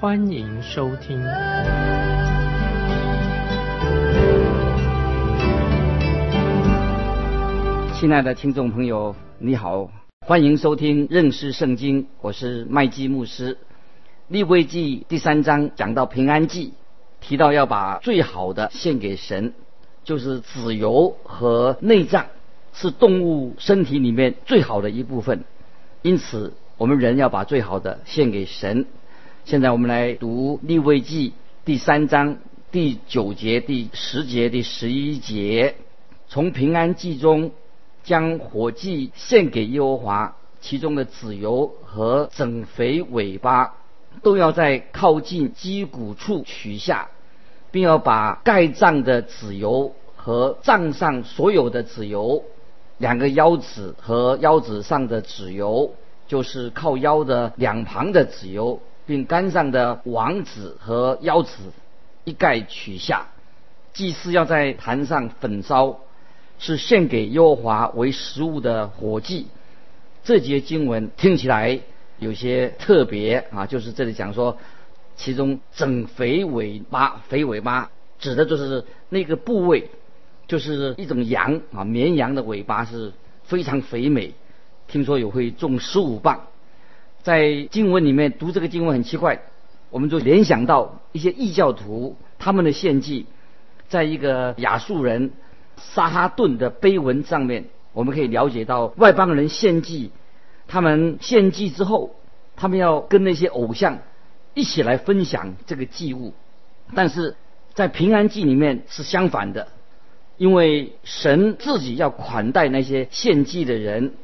欢迎收听。亲爱的听众朋友，你好，欢迎收听认识圣经，我是麦基牧师。立位记第三章讲到平安祭，提到要把最好的献给神。就是子油和内脏是动物身体里面最好的一部分，因此我们人要把最好的献给神。现在我们来读立位记第三章第九节、第十节、第十一节，从平安祭中将火祭献给耶和华，其中的子油和整肥尾巴都要在靠近鸡骨处取下，并要把盖脏的子油。和帐上所有的子油，两个腰子和腰子上的子油，就是靠腰的两旁的子油，并杆上的王子和腰子一概取下。祭司要在坛上焚烧，是献给耶和华为食物的火祭。这节经文听起来有些特别啊，就是这里讲说，其中整肥尾巴，肥尾巴指的就是那个部位。就是一种羊啊，绵羊的尾巴是非常肥美，听说有会重十五磅。在经文里面读这个经文很奇怪，我们就联想到一些异教徒他们的献祭，在一个亚述人沙哈顿的碑文上面，我们可以了解到外邦人献祭，他们献祭之后，他们要跟那些偶像一起来分享这个祭物，但是在平安祭里面是相反的。因为神自己要款待那些献祭的人，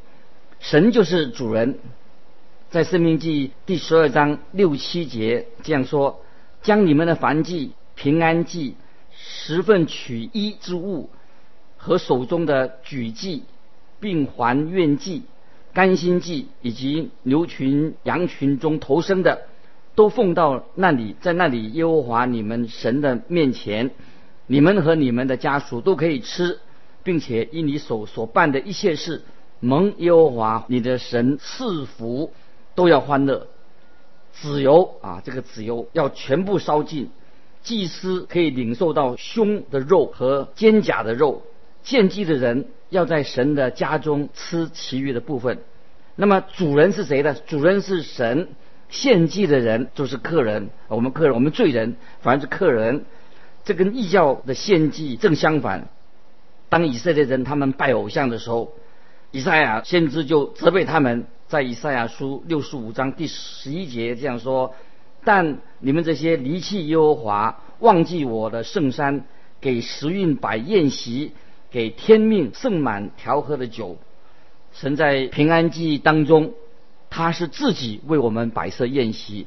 神就是主人。在《生命记》第十二章六七节这样说：“将你们的凡祭、平安祭、十份取一之物和手中的举祭，并还愿祭、甘心祭以及牛群、羊群中投生的，都奉到那里，在那里耶和华你们神的面前。”你们和你们的家属都可以吃，并且因你手所办的一切事，蒙耶和华你的神赐福，都要欢乐。子油啊，这个子油要全部烧尽，祭司可以领受到胸的肉和肩胛的肉。献祭的人要在神的家中吃其余的部分。那么主人是谁呢？主人是神，献祭的人就是客人。我们客人，我们罪人，反而是客人。这跟异教的献祭正相反。当以色列人他们拜偶像的时候，以赛亚先知就责备他们，在以赛亚书六十五章第十一节这样说：“但你们这些离弃耶和华、忘记我的圣山，给时运摆宴席，给天命盛满调和的酒。神在平安祭当中，他是自己为我们摆设宴席。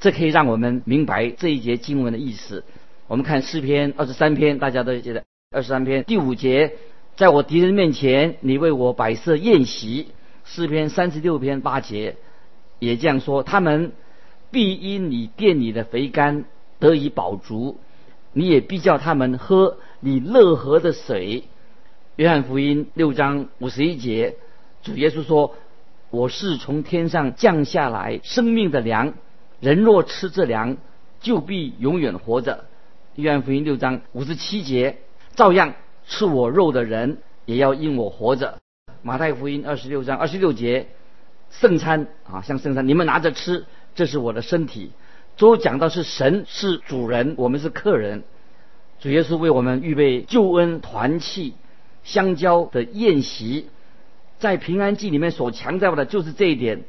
这可以让我们明白这一节经文的意思。”我们看诗篇二十三篇，大家都记得二十三篇第五节，在我敌人面前，你为我摆设宴席。诗篇三十六篇八节也这样说：他们必因你店里的肥甘得以饱足，你也必叫他们喝你乐河的水。约翰福音六章五十一节，主耶稣说：我是从天上降下来生命的粮，人若吃这粮，就必永远活着。约翰福音六章五十七节，照样吃我肉的人也要因我活着。马太福音二十六章二十六节，圣餐啊，像圣餐，你们拿着吃，这是我的身体。都讲到是神是主人，我们是客人。主耶稣为我们预备救恩团契相交的宴席，在平安记里面所强调的就是这一点，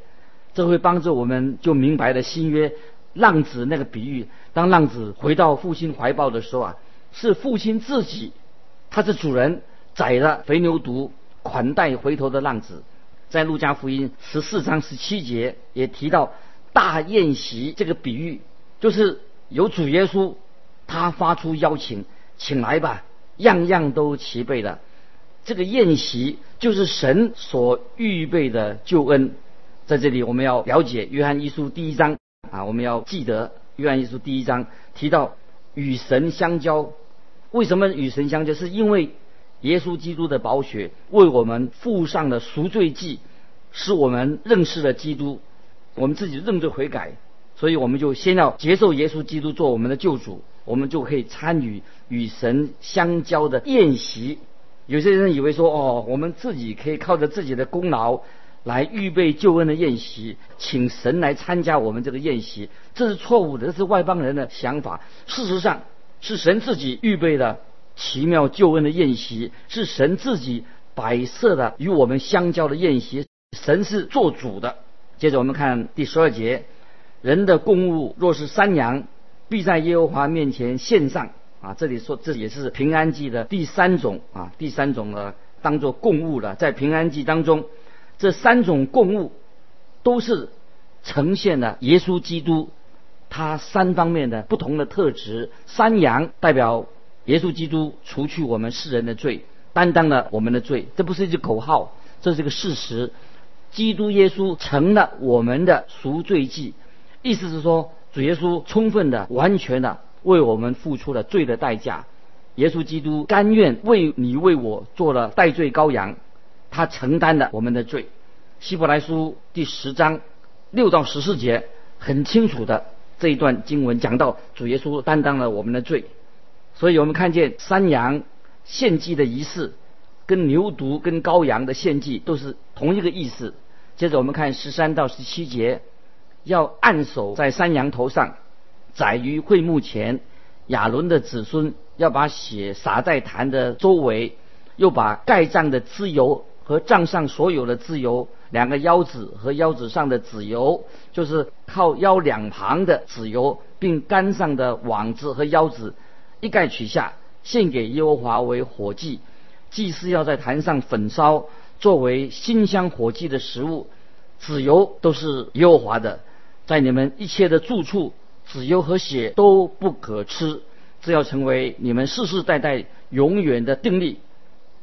这会帮助我们就明白了新约。浪子那个比喻，当浪子回到父亲怀抱的时候啊，是父亲自己，他是主人宰了肥牛犊款待回头的浪子。在路加福音十四章十七节也提到大宴席这个比喻，就是有主耶稣他发出邀请，请来吧，样样都齐备了。这个宴席就是神所预备的救恩。在这里，我们要了解约翰一书第一章啊，我们要记得约翰一书第一章提到与神相交。为什么与神相交？是因为耶稣基督的宝血为我们付上了赎罪祭，使我们认识了基督，我们自己认罪悔改，所以我们就先要接受耶稣基督做我们的救主，我们就可以参与与神相交的宴席。有些人以为说，哦，我们自己可以靠着自己的功劳。来预备救恩的宴席，请神来参加我们这个宴席，这是错误的，这是外邦人的想法。事实上，是神自己预备的奇妙救恩的宴席，是神自己摆设的与我们相交的宴席。神是做主的。接着我们看第十二节：人的供物若是山羊，必在耶和华面前献上。啊，这里说这也是平安祭的第三种啊，第三种呢，当做供物了，在平安祭当中。这三种供物都是呈现了耶稣基督他三方面的不同的特质。山羊代表耶稣基督除去我们世人的罪，担当了我们的罪。这不是一句口号，这是一个事实。基督耶稣成了我们的赎罪祭，意思是说主耶稣充分的、完全的为我们付出了罪的代价。耶稣基督甘愿为你为我做了代罪羔羊。他承担了我们的罪。希伯来书第十章六到十四节很清楚的这一段经文讲到主耶稣担当了我们的罪，所以我们看见山羊献祭的仪式跟牛犊跟羔羊的献祭都是同一个意思。接着我们看十三到十七节，要按手在山羊头上，宰于会幕前，亚伦的子孙要把血洒在坛的周围，又把盖章的脂油。和帐上所有的自由，两个腰子和腰子上的子油，就是靠腰两旁的子油，并杆上的网子和腰子，一概取下，献给耶和华为火祭。祭司要在坛上焚烧，作为馨香火祭的食物。子油都是耶和华的，在你们一切的住处，子油和血都不可吃，这要成为你们世世代代永远的定力。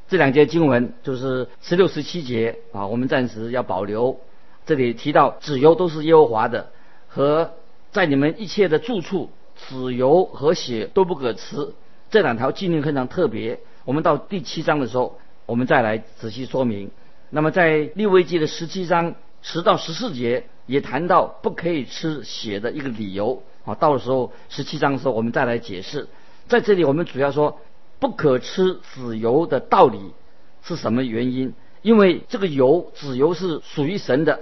这两节经文就是十六、十七节啊，我们暂时要保留。这里提到子油都是耶和华的，和在你们一切的住处，子油和血都不可吃。这两条禁令非常特别。我们到第七章的时候，我们再来仔细说明。那么在利未记的十七章十到十四节也谈到不可以吃血的一个理由啊。到时候十七章的时候，我们再来解释。在这里，我们主要说。不可吃子油的道理是什么原因？因为这个油，子油是属于神的，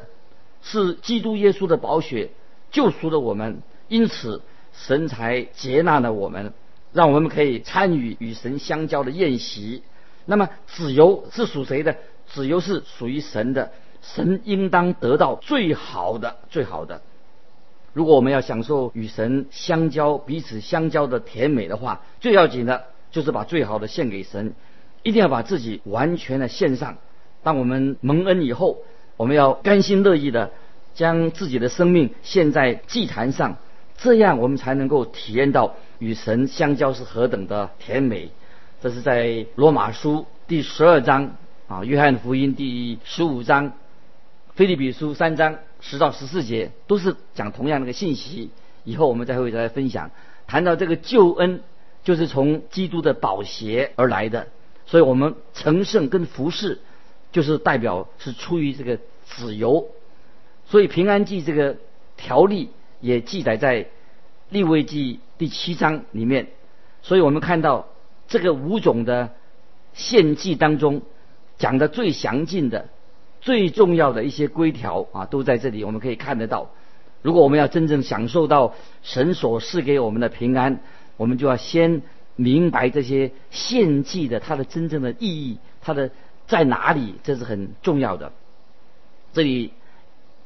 是基督耶稣的宝血救赎了我们，因此神才接纳了我们，让我们可以参与与神相交的宴席。那么子油是属谁的？子油是属于神的，神应当得到最好的、最好的。如果我们要享受与神相交、彼此相交的甜美的话，最要紧的。就是把最好的献给神，一定要把自己完全的献上。当我们蒙恩以后，我们要甘心乐意的将自己的生命献在祭坛上，这样我们才能够体验到与神相交是何等的甜美。这是在罗马书第十二章啊，约翰福音第十五章，菲利比书三章十到十四节都是讲同样的个信息。以后我们再会再来分享，谈到这个救恩。就是从基督的宝血而来的，所以我们成圣跟服侍，就是代表是出于这个子由，所以平安祭这个条例也记载在立位记第七章里面，所以我们看到这个五种的献祭当中讲的最详尽的、最重要的一些规条啊，都在这里我们可以看得到。如果我们要真正享受到神所赐给我们的平安，我们就要先明白这些献祭的它的真正的意义，它的在哪里，这是很重要的。这里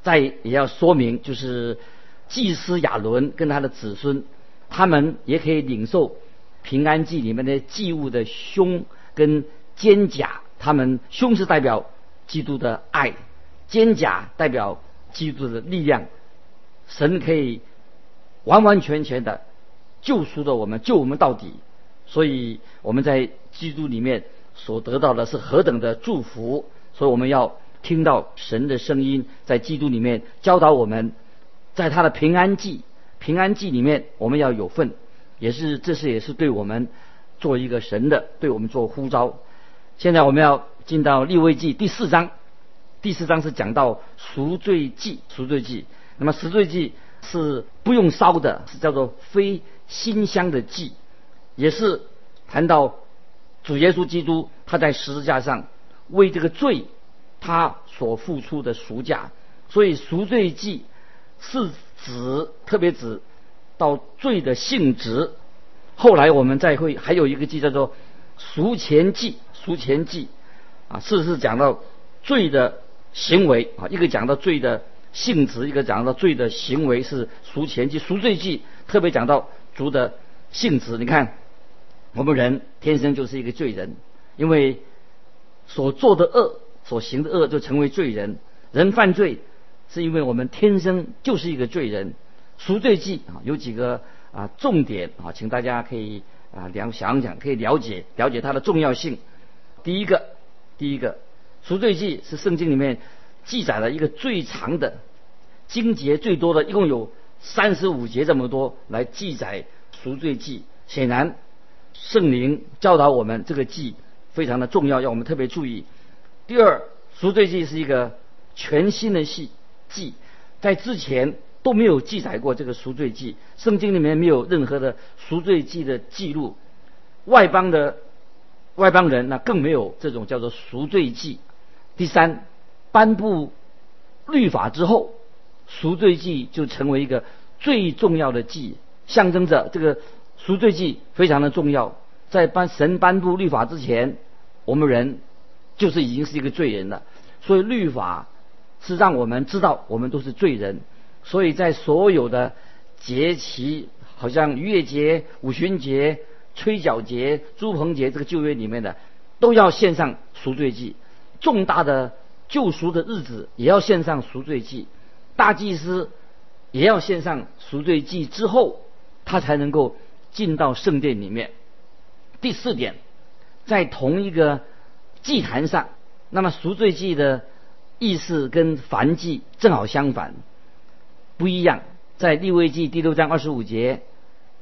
再也要说明，就是祭司亚伦跟他的子孙，他们也可以领受平安祭里面的祭物的胸跟肩甲，他们胸是代表基督的爱，肩甲代表基督的力量。神可以完完全全的。救赎的我们，救我们到底。所以我们在基督里面所得到的是何等的祝福。所以我们要听到神的声音，在基督里面教导我们，在他的平安记、平安记里面，我们要有份，也是这是也是对我们做一个神的，对我们做呼召。现在我们要进到立位记第四章，第四章是讲到赎罪祭，赎罪祭。那么赎罪祭是不用烧的，是叫做非馨香的祭，也是谈到主耶稣基督他在十字架上。为这个罪，他所付出的赎价，所以赎罪祭是指特别指到罪的性质。后来我们再会还有一个祭叫做赎钱祭，赎钱祭啊，是是讲到罪的行为啊，一个讲到罪的性质，一个讲到罪的行为是赎钱祭。赎罪祭特别讲到主的性质。你看，我们人天生就是一个罪人，因为。所做的恶，所行的恶，就成为罪人。人犯罪，是因为我们天生就是一个罪人。赎罪记啊，有几个啊重点啊，请大家可以啊了想想，可以了解了解它的重要性。第一个，第一个，赎罪记是圣经里面记载了一个最长的经节最多的，一共有三十五节这么多来记载赎罪记。显然，圣灵教导我们这个记。非常的重要，要我们特别注意。第二，赎罪记是一个全新的戏记，在之前都没有记载过这个赎罪记，圣经里面没有任何的赎罪记的记录。外邦的外邦人那更没有这种叫做赎罪记。第三，颁布律法之后，赎罪记就成为一个最重要的记，象征着这个赎罪记非常的重要。在颁神颁布律法之前。我们人就是已经是一个罪人了，所以律法是让我们知道我们都是罪人。所以在所有的节期，好像逾越节、五旬节、吹角节、朱棚节这个旧约里面的，都要献上赎罪祭。重大的救赎的日子也要献上赎罪祭，大祭司也要献上赎罪祭之后，他才能够进到圣殿里面。第四点。在同一个祭坛上，那么赎罪祭的意思跟燔祭正好相反，不一样。在利未记第六章二十五节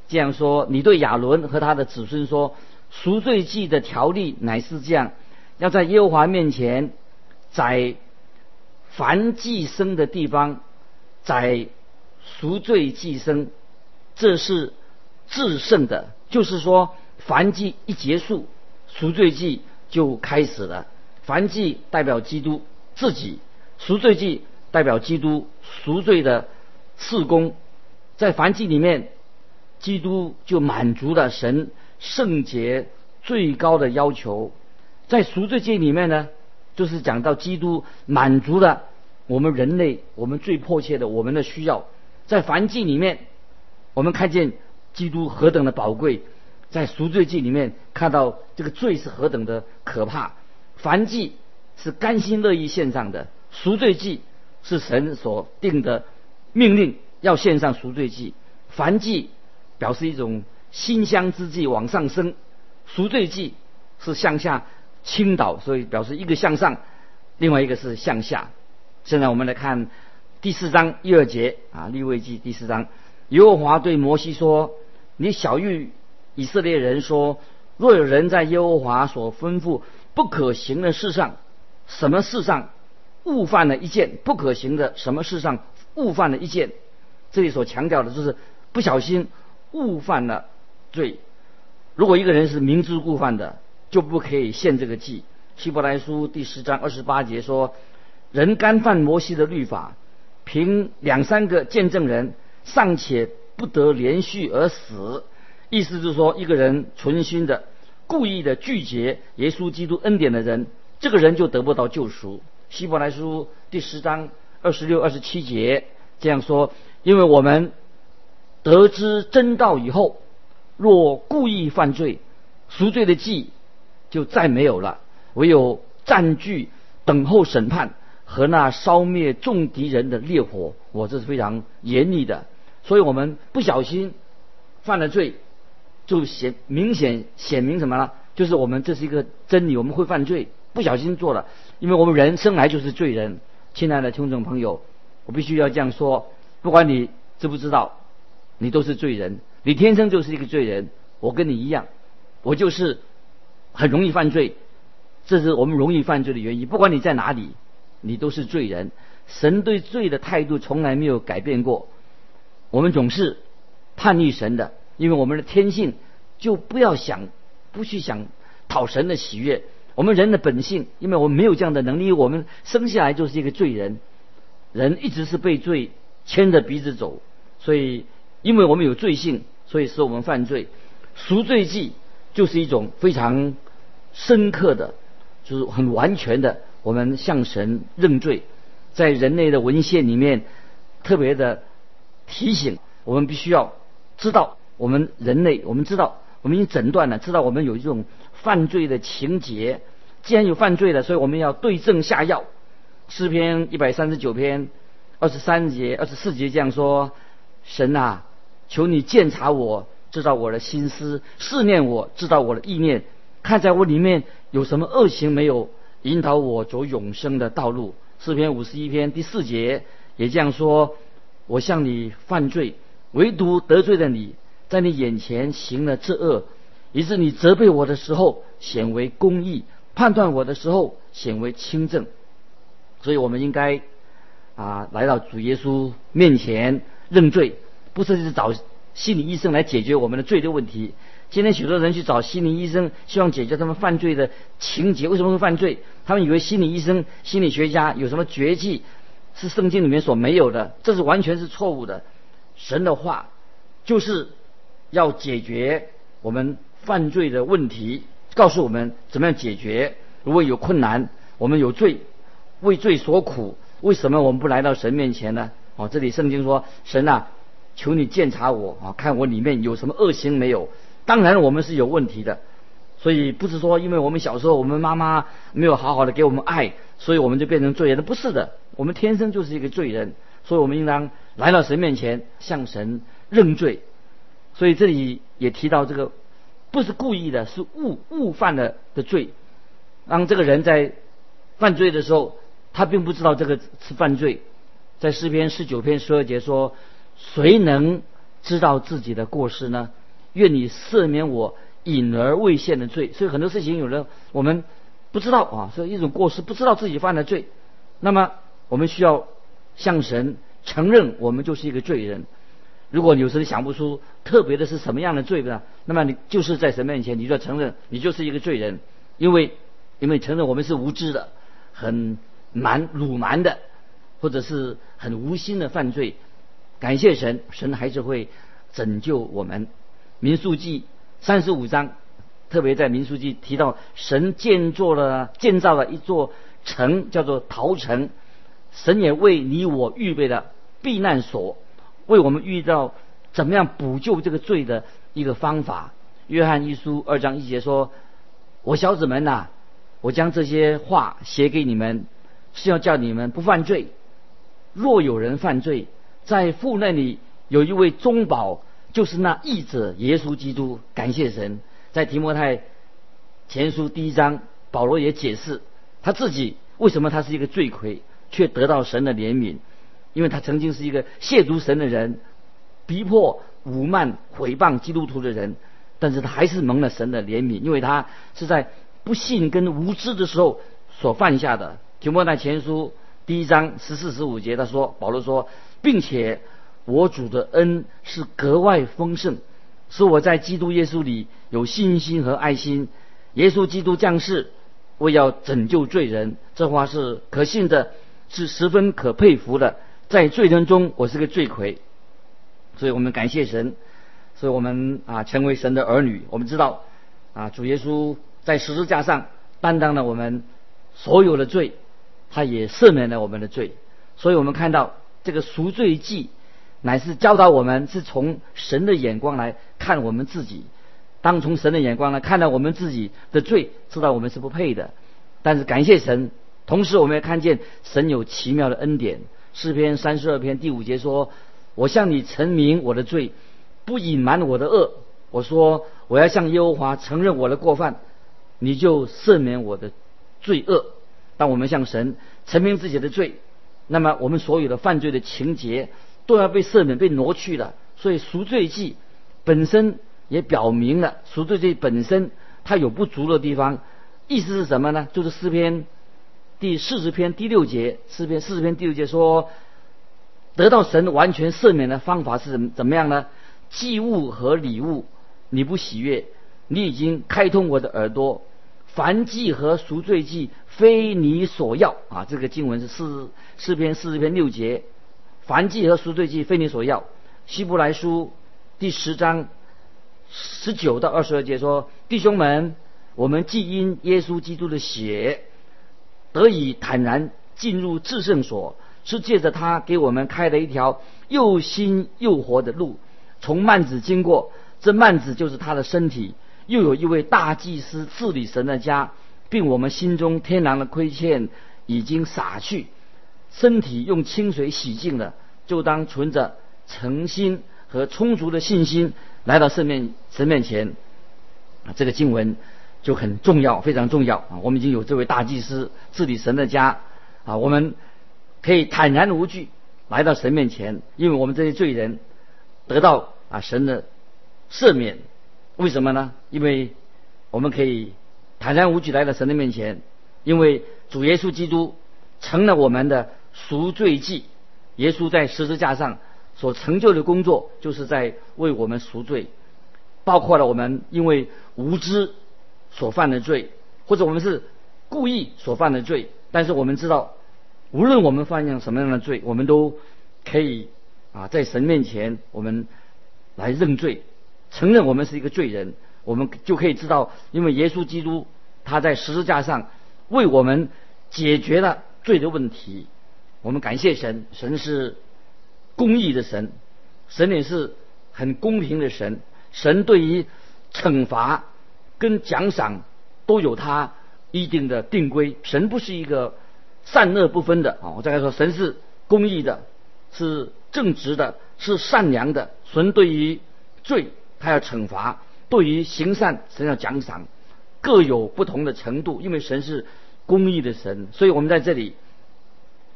这样说：“你对亚伦和他的子孙说，赎罪祭的条例乃是这样：要在耶和华面前宰燔祭生的地方宰赎罪祭生，这是制胜的。就是说，燔祭一结束。”赎罪祭就开始了。燔祭代表基督自己，赎罪祭代表基督赎罪的赐功。在燔祭里面，基督就满足了神圣洁最高的要求。在赎罪祭里面呢，就是讲到基督满足了我们人类我们最迫切的我们的需要。在燔祭里面，我们看见基督何等的宝贵。在赎罪记里面看到这个罪是何等的可怕，凡祭是甘心乐意献上的，赎罪祭是神所定的命令要献上赎罪祭，凡祭表示一种馨香之祭往上升，赎罪祭是向下倾倒，所以表示一个向上，另外一个是向下。现在我们来看第四章一二节啊，立位记第四章，耶和华对摩西说：“你小玉。”以色列人说：“若有人在耶和华所吩咐不可行的事上，什么事上误犯了一件不可行的，什么事上误犯了一件，这里所强调的就是不小心误犯了罪。如果一个人是明知故犯的，就不可以献这个祭。”希伯来书第十章二十八节说：“人干犯摩西的律法，凭两三个见证人尚且不得连续而死。”意思就是说，一个人存心的、故意的拒绝耶稣基督恩典的人，这个人就得不到救赎。希伯来书第十章二十六、二十七节这样说：因为我们得知真道以后，若故意犯罪，赎罪的祭就再没有了，唯有占据、等候审判和那烧灭众敌人的烈火。我这是非常严厉的，所以我们不小心。犯了罪，就显明显显明什么呢？就是我们这是一个真理，我们会犯罪，不小心做了，因为我们人生来就是罪人。亲爱的听众朋友，我必须要这样说，不管你知不知道，你都是罪人，你天生就是一个罪人。我跟你一样，我就是很容易犯罪，这是我们容易犯罪的原因。不管你在哪里，你都是罪人。神对罪的态度从来没有改变过，我们总是叛逆神的，因为我们的天性就不要想，不去想讨神的喜悦。我们人的本性，因为我们没有这样的能力，我们生下来就是一个罪人，人一直是被罪牵着鼻子走，所以因为我们有罪性，所以使我们犯罪。赎罪记就是一种非常深刻的，就是很完全的，我们向神认罪。在人类的文献里面，特别的提醒我们必须要知道，我们人类我们知道，我们已经诊断了，知道我们有一种犯罪的情节。既然有犯罪了，所以我们要对症下药。诗篇一百三十九篇二十三节、二十四节这样说：神啊，求你鉴察我，知道我的心思；试验我，知道我的意念，看在我里面有什么恶行没有，引导我走永生的道路。诗篇五十一篇第四节也这样说：我向你犯罪，唯独得罪了你，在你眼前行了这恶，以致你责备我的时候显为公义，判断我的时候显为轻正。所以我们应该啊来到主耶稣面前认罪，不是去找心理医生来解决我们的罪的问题。今天许多人去找心理医生，希望解决他们犯罪的情节。为什么会犯罪？他们以为心理医生、心理学家有什么绝技，是圣经里面所没有的。这是完全是错误的。神的话就是要解决我们犯罪的问题，告诉我们怎么样解决。如果有困难，我们有罪，为罪所苦，为什么我们不来到神面前呢？哦，这里圣经说：“神啊，求你鉴察我啊，看我里面有什么恶行没有。”当然，我们是有问题的，所以不是说因为我们小时候我们妈妈没有好好的给我们爱，所以我们就变成罪人。不是的，我们天生就是一个罪人，所以我们应当来到神面前向神认罪。所以这里也提到这个不是故意的，是误误犯了的罪。当这个人在犯罪的时候，他并不知道这个是犯罪。在诗篇十九篇十二节说：“谁能知道自己的过失呢？”愿你赦免我隐而未现的罪，所以很多事情有人我们不知道啊，所以一种过失，不知道自己犯了罪。那么我们需要向神承认，我们就是一个罪人。如果有时想不出特别的是什么样的罪呢？那么你就是在神面前，你就要承认你就是一个罪人，因为因为承认我们是无知的、很蛮鲁蛮的，或者是很无心的犯罪。感谢神，神还是会拯救我们。民数记三十五章，特别在民数记提到，神建造了建造了一座城，叫做陶城。神也为你我预备了避难所，为我们遇到怎么样补救这个罪的一个方法。约翰一书二章一节说：“我小子们呐，我将这些话写给你们，是要叫你们不犯罪。若有人犯罪，在父那里有一位中保。”就是那义者耶稣基督，感谢神，在提摩太前书第一章，保罗也解释他自己为什么他是一个罪魁，却得到神的怜悯，因为他曾经是一个亵渎神的人，逼迫、辱骂、毁谤基督徒的人，但是他还是蒙了神的怜悯，因为他是在不信跟无知的时候所犯下的。提摩太前书第一章十四十五节，他说保罗说，并且。我主的恩是格外丰盛，使我在基督耶稣里有信心和爱心。耶稣基督降世，为要拯救罪人，这话是可信的，是十分可佩服的。在罪人中，我是个罪魁，所以我们感谢神，所以我们啊成为神的儿女。我们知道啊，主耶稣在十字架上担当了我们所有的罪，他也赦免了我们的罪。所以我们看到这个赎罪记。乃是教导我们是从神的眼光来看我们自己，当从神的眼光来看到我们自己的罪，知道我们是不配的。但是感谢神，同时我们也看见神有奇妙的恩典。诗篇三十二篇第五节说：“我向你陈明我的罪，不隐瞒我的恶，我说我要向耶和华承认我的过犯，你就赦免我的罪恶。当我们向神陈明自己的罪，那么我们所有的犯罪的情节都要被赦免、被挪去了。所以赎罪记本身也表明了赎罪记本身它有不足的地方。意思是什么呢？就是诗篇第四十篇第六节，诗篇四十篇第六节说，得到神完全赦免的方法是怎怎么样呢？祭物和礼物你不喜悦，你已经开通我的耳朵。凡祭和赎罪祭非你所要啊！这个经文是四四篇四十篇六节。凡祭和赎罪祭非你所要。希伯来书第十章十九到二十二节说：弟兄们，我们既因耶稣基督的血得以坦然进入至圣所，是借着他给我们开了一条又新又活的路。从幔子经过，这幔子就是他的身体。又有一位大祭司治理神的家，并我们心中天然的亏欠已经洒去，身体用清水洗净了，就当存着诚心和充足的信心来到神面神面前。啊，这个经文就很重要，非常重要啊！我们已经有这位大祭司治理神的家啊，我们可以坦然无惧来到神面前，因为我们这些罪人得到啊神的赦免。为什么呢？因为我们可以坦然无惧来到神的面前，因为主耶稣基督成了我们的赎罪祭。耶稣在十字架上所成就的工作，就是在为我们赎罪，包括了我们因为无知所犯的罪，或者我们是故意所犯的罪。但是我们知道，无论我们犯下什么样的罪，我们都可以啊在神面前我们来认罪。承认我们是一个罪人，我们就可以知道，因为耶稣基督他在十字架上为我们解决了罪的问题。我们感谢神，神是公义的神，神也是很公平的神。神对于惩罚跟奖赏都有他一定的定规。神不是一个善恶不分的啊！我再来说，神是公义的，是正直的，是善良的。神对于罪。他要惩罚，对于行善，神要奖赏，各有不同的程度。因为神是公义的神，所以我们在这里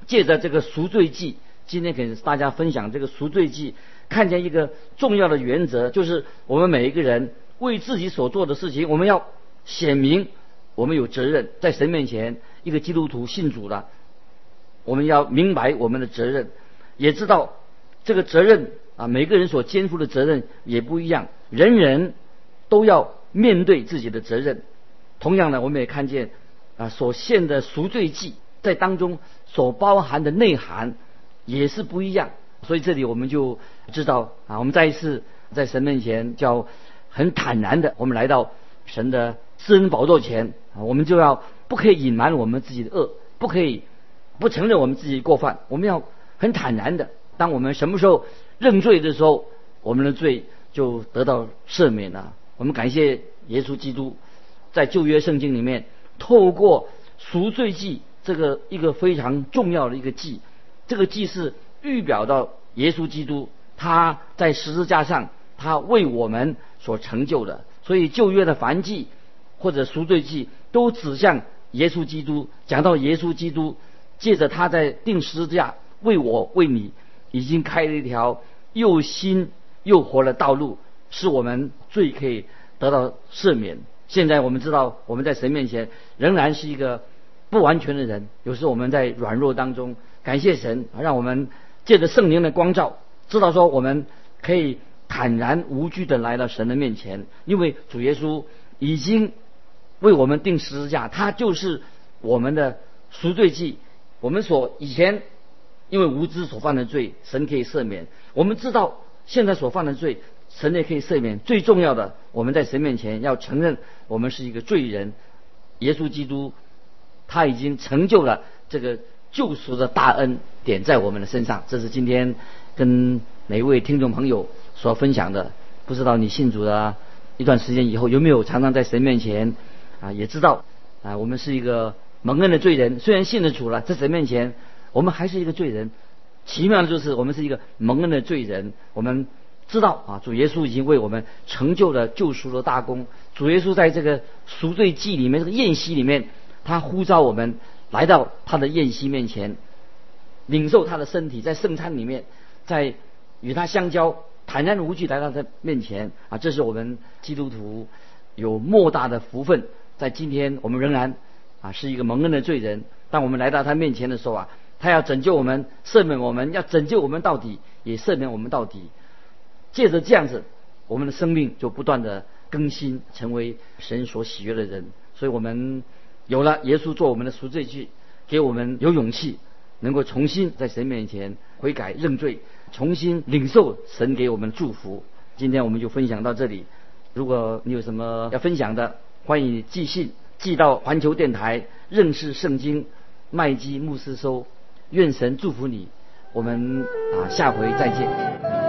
借着这个赎罪记，今天给大家分享这个赎罪记，看见一个重要的原则，就是我们每一个人为自己所做的事情，我们要显明我们有责任，在神面前，一个基督徒信主了，我们要明白我们的责任，也知道这个责任啊，每个人所肩负的责任也不一样。人人都要面对自己的责任。同样呢，我们也看见啊，所献的赎罪祭在当中所包含的内涵也是不一样。所以这里我们就知道啊，我们再一次在神面前叫很坦然的，我们来到神的私人宝座前啊，我们就要不可以隐瞒我们自己的恶，不可以不承认我们自己过犯，我们要很坦然的。当我们什么时候认罪的时候，我们的罪。就得到赦免了。我们感谢耶稣基督，在旧约圣经里面，透过赎罪祭这个一个非常重要的一个祭，这个祭是预表到耶稣基督他在十字架上他为我们所成就的。所以旧约的凡祭或者赎罪祭都指向耶稣基督，讲到耶稣基督借着他在定十字架为我为你已经开了一条又新。又活了道路，是我们最可以得到赦免。现在我们知道，我们在神面前仍然是一个不完全的人。有时我们在软弱当中，感谢神，让我们借着圣灵的光照，知道说我们可以坦然无惧的来到神的面前，因为主耶稣已经为我们定十字架，他就是我们的赎罪祭。我们所以前因为无知所犯的罪，神可以赦免。我们知道。现在所犯的罪，神也可以赦免。最重要的，我们在神面前要承认我们是一个罪人。耶稣基督他已经成就了这个救赎的大恩，点在我们的身上。这是今天跟每一位听众朋友所分享的。不知道你信主了一段时间以后，有没有常常在神面前啊，也知道啊，我们是一个蒙恩的罪人。虽然信了主了，在神面前，我们还是一个罪人。奇妙的就是，我们是一个蒙恩的罪人，我们知道啊，主耶稣已经为我们成就了救赎的大功。主耶稣在这个赎罪祭里面，这个宴席里面，他呼召我们来到他的宴席面前，领受他的身体，在圣餐里面，在与他相交，坦然无惧来到他面前啊！这是我们基督徒有莫大的福分。在今天，我们仍然啊是一个蒙恩的罪人，当我们来到他面前的时候啊，他要拯救我们，赦免我们，要拯救我们到底，也赦免我们到底。借着这样子，我们的生命就不断的更新，成为神所喜悦的人。所以我们有了耶稣做我们的赎罪祭，给我们有勇气，能够重新在神面前悔改认罪，重新领受神给我们的祝福。今天我们就分享到这里。如果你有什么要分享的，欢迎寄信寄到环球电台认识圣经麦基牧师收。愿神祝福你我们啊下回再见。